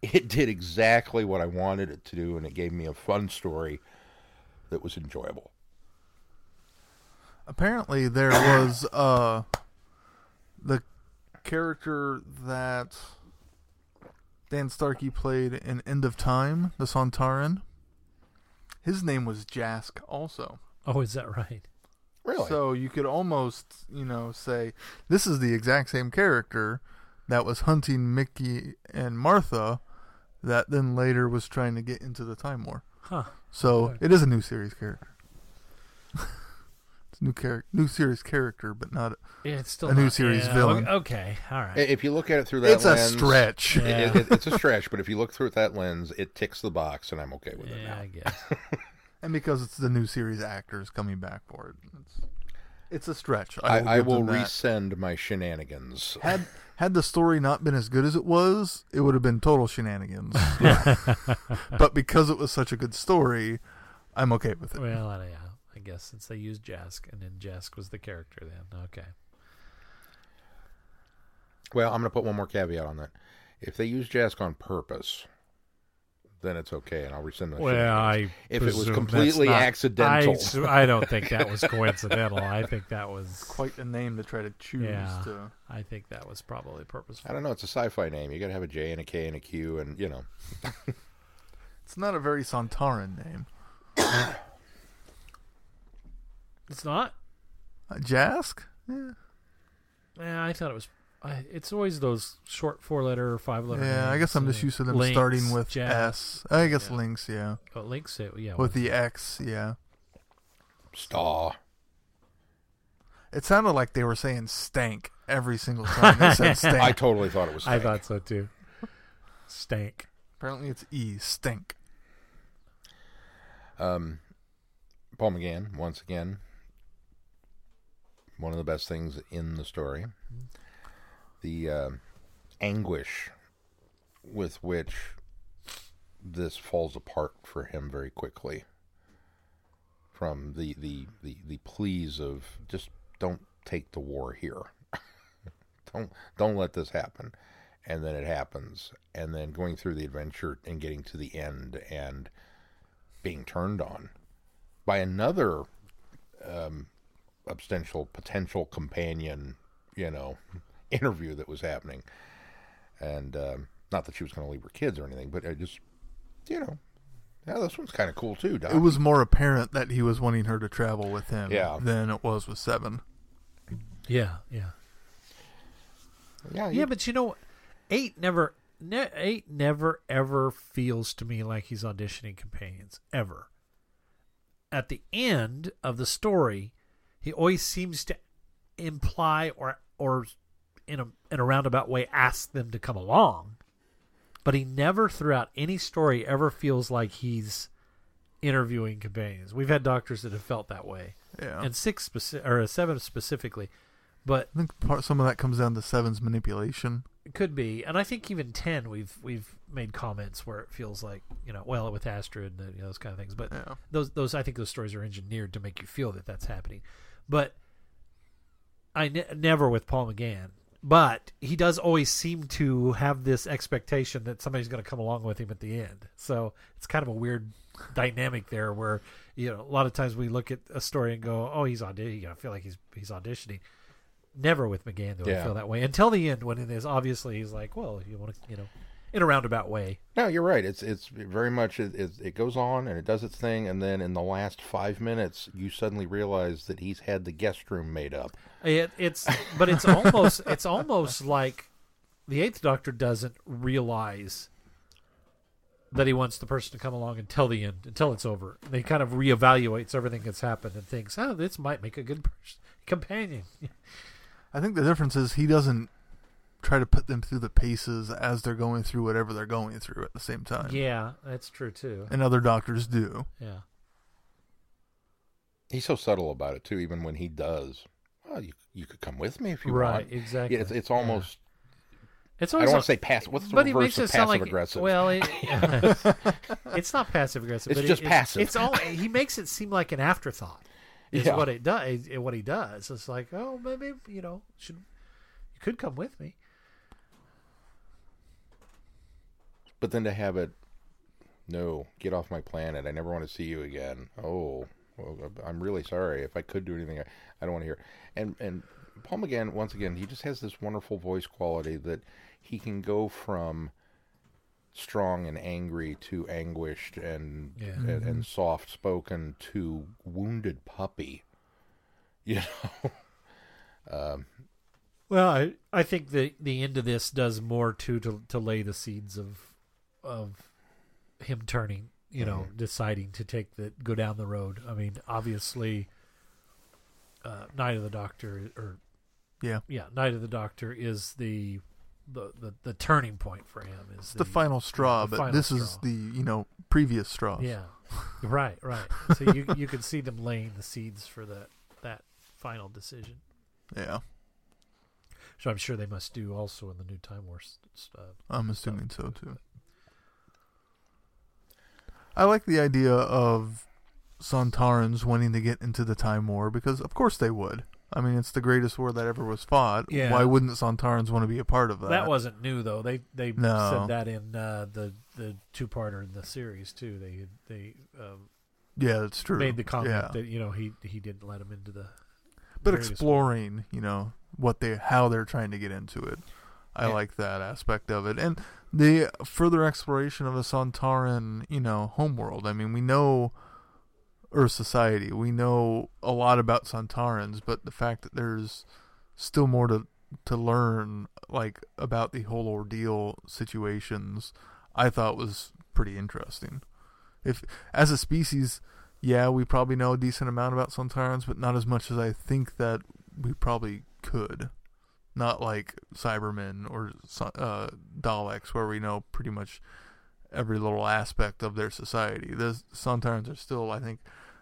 It did exactly what I wanted it to do, and it gave me a fun story that was enjoyable. Apparently, there was uh, the character that Dan Starkey played in End of Time, the Sontaran. His name was Jask, also. Oh, is that right? Really? So you could almost, you know, say this is the exact same character that was hunting Mickey and Martha, that then later was trying to get into the Time War. Huh. So Okay. it is a new series character. it's a new character, new series character, but not. Yeah, it's still A new not- series yeah, villain. Okay, all right. If you look at it through that It's a stretch. Yeah. it- it's a stretch, but if you look through that lens, it ticks the box, and I'm okay with it yeah, now. I guess. And because it's the new series actors coming back for it, it's it's a stretch. I, I give will resend my shenanigans. Had had the story not been as good as it was, it would have been total shenanigans. but because it was such a good story, I'm okay with it. well, yeah, I guess since they used Jask, and then Jask was the character, then okay. Well, I'm going to put one more caveat on that. If they use Jask on purpose, then it's okay, and I'll resend the Well, shenanigans. I If it was completely not- accidental. I don't think that was coincidental. I think that was Quite the name to try to choose. Yeah. To, I think that was probably purposeful. I don't know. It's a sci-fi name. You got to have a J and a K and a Q, and you know. it's not a very Sontaran name. It's not. Uh, Jask? Yeah. Yeah, I thought it was. I, it's always those short four-letter or five-letter. Yeah, I guess I'm just used to them Linx, starting with Jask. S. I guess Yeah. Linx, yeah. Oh, links it. Yeah, With the X, yeah. Star. It sounded like they were saying stank every single time they said stank. I totally thought it was. stank. I thought so too. Stank. Apparently it's E, stink. Um, Paul McGann, once again, one of the best things in the story. The uh, anguish with which this falls apart for him very quickly. From the, the, the, the pleas of just don't take the war here. don't don't let this happen. And then it happens. And then going through the adventure and getting to the end and being turned on by another um, potential potential companion, you know, interview that was happening, and um, not that she was going to leave her kids or anything, but I just, you know, yeah, this one's kind of cool too. Doc. It was more apparent that he was wanting her to travel with him Yeah. than it was with Seven. Yeah, yeah, yeah, yeah. But you know, eight never, ne- eight never ever feels to me like he's auditioning companions ever. At the end of the story, he always seems to imply or or in a in a roundabout way ask them to come along, but he never throughout any story ever feels like he's interviewing companions. We've had doctors that have felt that way, Yeah. and six speci- or seven specifically, but I think part, some of that comes down to Seven's manipulation. It could be, and I think even ten, we've we've made comments where it feels like you know, well, with Astrid and you know, those kind of things. But Yeah. those those I think those stories are engineered to make you feel that that's happening. But I ne- never with Paul McGann. But he does always seem to have this expectation that somebody's going to come along with him at the end. So it's kind of a weird dynamic there where you know a lot of times we look at a story and go, "Oh, he's auditioning." I feel like he's he's auditioning. Never with McGann do I feel that way until the end when it is obviously he's like, "Well, you want to, you know, in a roundabout way." No, you're right. It's it's very much it, it, it goes on and it does its thing, and then in the last five minutes, you suddenly realize that he's had the guest room made up. It, it's but it's almost it's almost like the Eighth Doctor doesn't realize that he wants the person to come along until the end, until it's over. And he kind of reevaluates everything that's happened and thinks, "Oh, this might make a good person, companion." I think the difference is he doesn't try to put them through the paces as they're going through whatever they're going through at the same time. yeah, that's true too. And other doctors do. Yeah, He's so subtle about it too. Even when he does, well, you you could come with me if you right, want. exactly. Yeah, it's it's Yeah. almost. It's I don't want to say passive. What's the but he reverse makes of it sound passive like aggressive? Well, it, it's not passive aggressive. It's but just it, passive. It's all he makes it seem like an afterthought. Is Yeah. what it does. What he does. It's like, oh, maybe you know, should you could come with me. But then to have it, no, get off my planet. I never want to see you again. Oh, well, I'm really sorry. If I could do anything, I, I don't want to hear. And and Paul McGann, once again, he just has this wonderful voice quality that he can go from strong and angry to anguished and Yeah. and, and soft spoken to wounded puppy. You know. um, Well, I I think the the end of this does more too to to lay the seeds of of him turning, you know, deciding to take the go down the road. I mean, obviously, uh, Night of the Doctor or Yeah. yeah, Night of the Doctor is the the the, the turning point for him. Is It's the, final straw, the but final this is the, you know, previous straw. Yeah, right, right. So you you can see them laying the seeds for that that final decision. Yeah. So I'm sure they must do also in the new Time Wars stuff. I'm assuming so too. I like the idea of Sontarans wanting to get into the Time War because, of course, they would. I mean, it's the greatest war that ever was fought. Yeah. Why wouldn't Sontarans want to be a part of that? That wasn't new though. They they No. said that in uh, the the two parter in the series too. They they um, yeah, that's true. made the comment Yeah. that you know he he didn't let him into the. but exploring, you know, what they how they're trying to get into it. I Yeah. like that aspect of it, and the further exploration of a Sontaran, you know, homeworld. I mean, we know Earth society, we know a lot about Sontarans, but the fact that there's still more to to learn, like about the whole ordeal situations, I thought was pretty interesting. If as a species, yeah, we probably know a decent amount about Sontarans, but not as much as I think that we probably could. Not like Cybermen or uh, Daleks, where we know pretty much every little aspect of their society. The Sontarans are still, I think,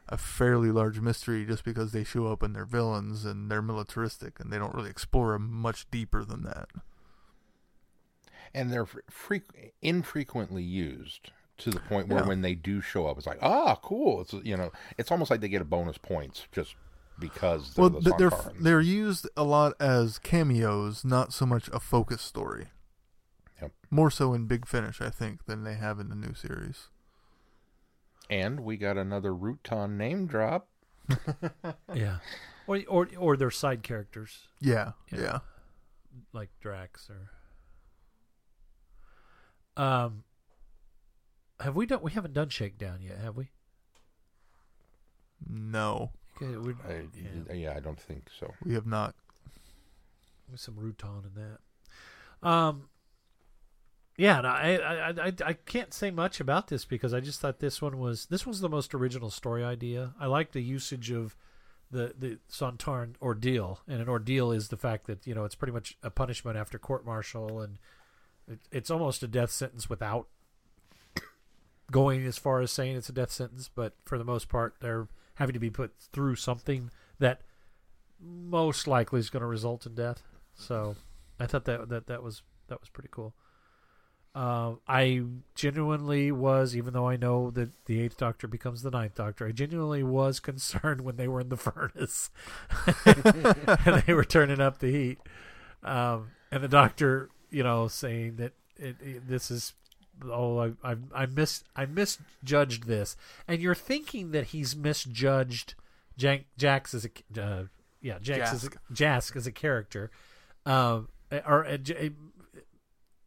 a fairly large mystery just because they show up and they're villains and they're militaristic and they don't really explore much deeper than that. and they're fre- infrequently used to the point where Yeah. when they do show up, it's like, ah, cool. It's you know, it's almost like they get a bonus points just because they're Well, the they're Sontarans. they're used a lot as cameos, not so much a focus story. Yep. More so in Big Finish, I think, than they have in the new series. and we got another Rutan name drop. Yeah, or or or their side characters Yeah, Yeah. yeah. like Drax or. Um. Have we done? We haven't done Shakedown yet, have we? No, Okay, we're, I, yeah. yeah. I don't think so. we have not. with some Rutan in that. Um, yeah, and I, I, I, I can't say much about this because I just thought this one was this was the most original story idea. I like the usage of the the Sontaran ordeal, and an ordeal is the fact that you know it's pretty much a punishment after court martial, and it, it's almost a death sentence without going as far as saying it's a death sentence. But for the most part, they're having to be put through something that most likely is going to result in death. So I thought that that that was that was pretty cool. Uh, I genuinely was, even though I know that the Eighth Doctor becomes the Ninth Doctor, I genuinely was concerned when they were in the furnace and they were turning up the heat, um, and the Doctor, you know, saying that it, it, this is oh, I, I, I mis, I misjudged this, and you're thinking that he's misjudged Jax as a, uh, yeah, Jax as a, Jask. As a character, um, or uh, J-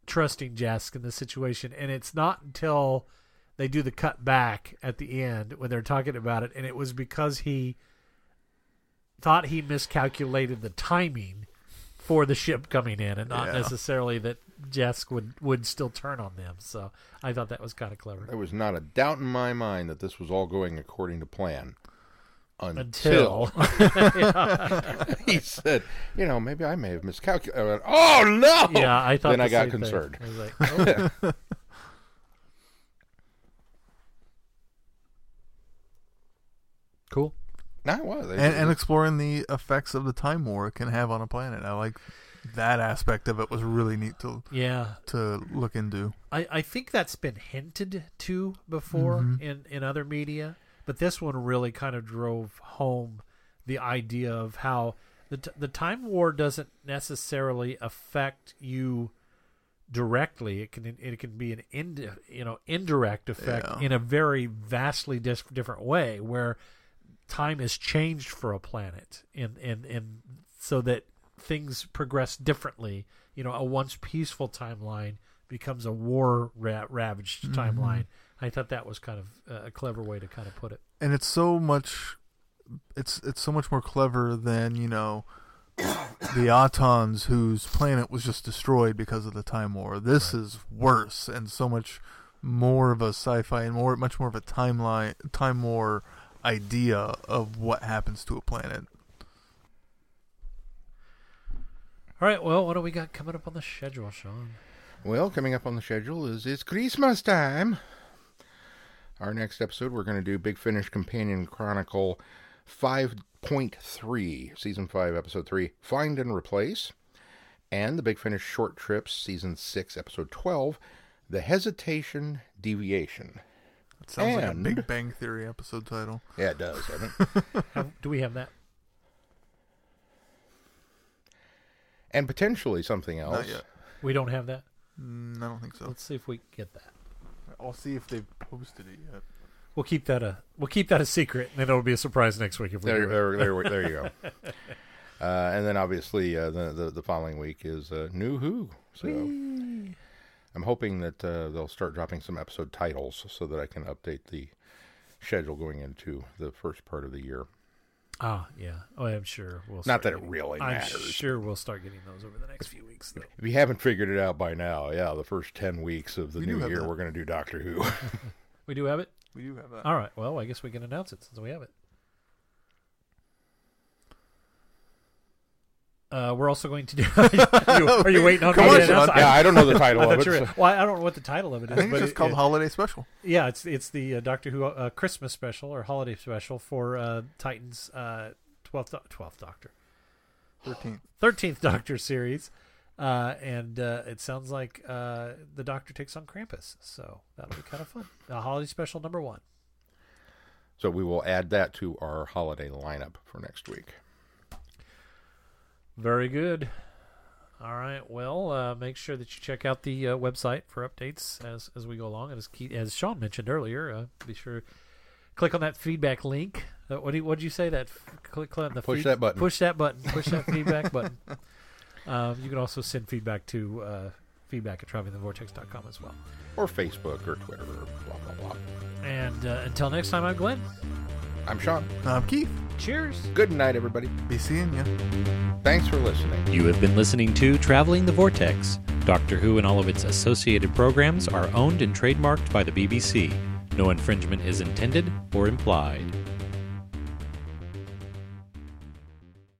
trusting Jask in this situation, and it's not until they do the cut back at the end when they're talking about it, and it was because he thought he miscalculated the timing for the ship coming in, and not Yeah. necessarily that Jask would would still turn on them. So I thought that was kind of clever. There was not a doubt in my mind that this was all going according to plan. Until, Until, he said, you know, maybe I may have miscalculated. Went, oh no! yeah, I thought Then the I got concerned. I was like, oh. cool. No, it was. and, and exploring the effects of the time war it can have on a planet. I like that aspect of it was really neat to Yeah, to look into. I, I think that's been hinted to before Mhm. in, in other media, but this one really kind of drove home the idea of how the t- the time war doesn't necessarily affect you directly. It can it can be an ind- you know indirect effect Yeah. in a very vastly dis- different way where time is changed for a planet and and and so that things progress differently. You know, a once peaceful timeline becomes a war ra- ravaged Mhm. timeline. I thought that was kind of uh, a clever way to kind of put it. and it's so much it's it's so much more clever than you know the Autons whose planet was just destroyed because of the time war. This is worse and so much more of a sci-fi and more much more of a timeline time war idea of what happens to a planet. All right, well, what do we got coming up on the schedule, Sean? Well, coming up on the schedule is it's Christmas time. Our next episode, we're going to do Big Finish Companion Chronicle 5.3, Season 5, Episode 3, Find and Replace, and the Big Finish Short Trips, Season 6, Episode 12, The Hesitation Deviation. It sounds like a Big Bang Theory episode title. Yeah, it does, doesn't it? Do we have that? And potentially something else. Not yet. We don't have that. Mm, I don't think so. Let's see if we can get that. I'll see if they've posted it yet. We'll keep that a we'll keep that a secret, and then it'll be a surprise next week if we There, do it. there, there, there you go. Uh, and then obviously uh, the, the the following week is uh, New Who. So I'm hoping that uh, they'll start dropping some episode titles so that I can update the schedule going into the first part of the year. Ah, yeah. Oh, I'm sure we'll. Not start that it getting- really I'm sure we'll start getting those over the next few weeks. Though. If you haven't figured it out by now, yeah, the first ten weeks of the We new year, that. we're going to do Doctor Who. We do have it. We do have that. All right. Well, I guess we can announce it since we have it. Uh, we're also going to do. are, you, are you waiting on Come me on, Sean. yeah, I don't know the title I of it. you were- so- well, I don't know what the title of it is. I think but it's just it- called it- Holiday Special. Yeah, it's it's the uh, Doctor Who uh, Christmas special or holiday special for uh, Titans uh, twelfth twelfth Doctor, 13th. thirteenth Doctor series, uh, and uh, it sounds like uh, the Doctor takes on Krampus, so that'll be kind of fun. Uh, holiday special number one. So we will add that to our holiday lineup for next week. Very good. All right. Well, uh, make sure that you check out the uh, website for updates as as we go along. And as Keith, as Sean mentioned earlier, uh, be sure click on that feedback link. Uh, what do you, what did you say? That f- click, on the Push that button. Push that button. Push that feedback button. Um, you can also send feedback to uh, feedback at travelingthevortex.com as well. Or Facebook or Twitter or blah, blah, blah. And uh, until next time, I'm Glenn. I'm Sean. I'm Keith. Cheers. Good night, everybody. Be seeing you. Thanks for listening. You have been listening to Traveling the Vortex. Doctor Who and all of its associated programs are owned and trademarked by the BBC. No infringement is intended or implied.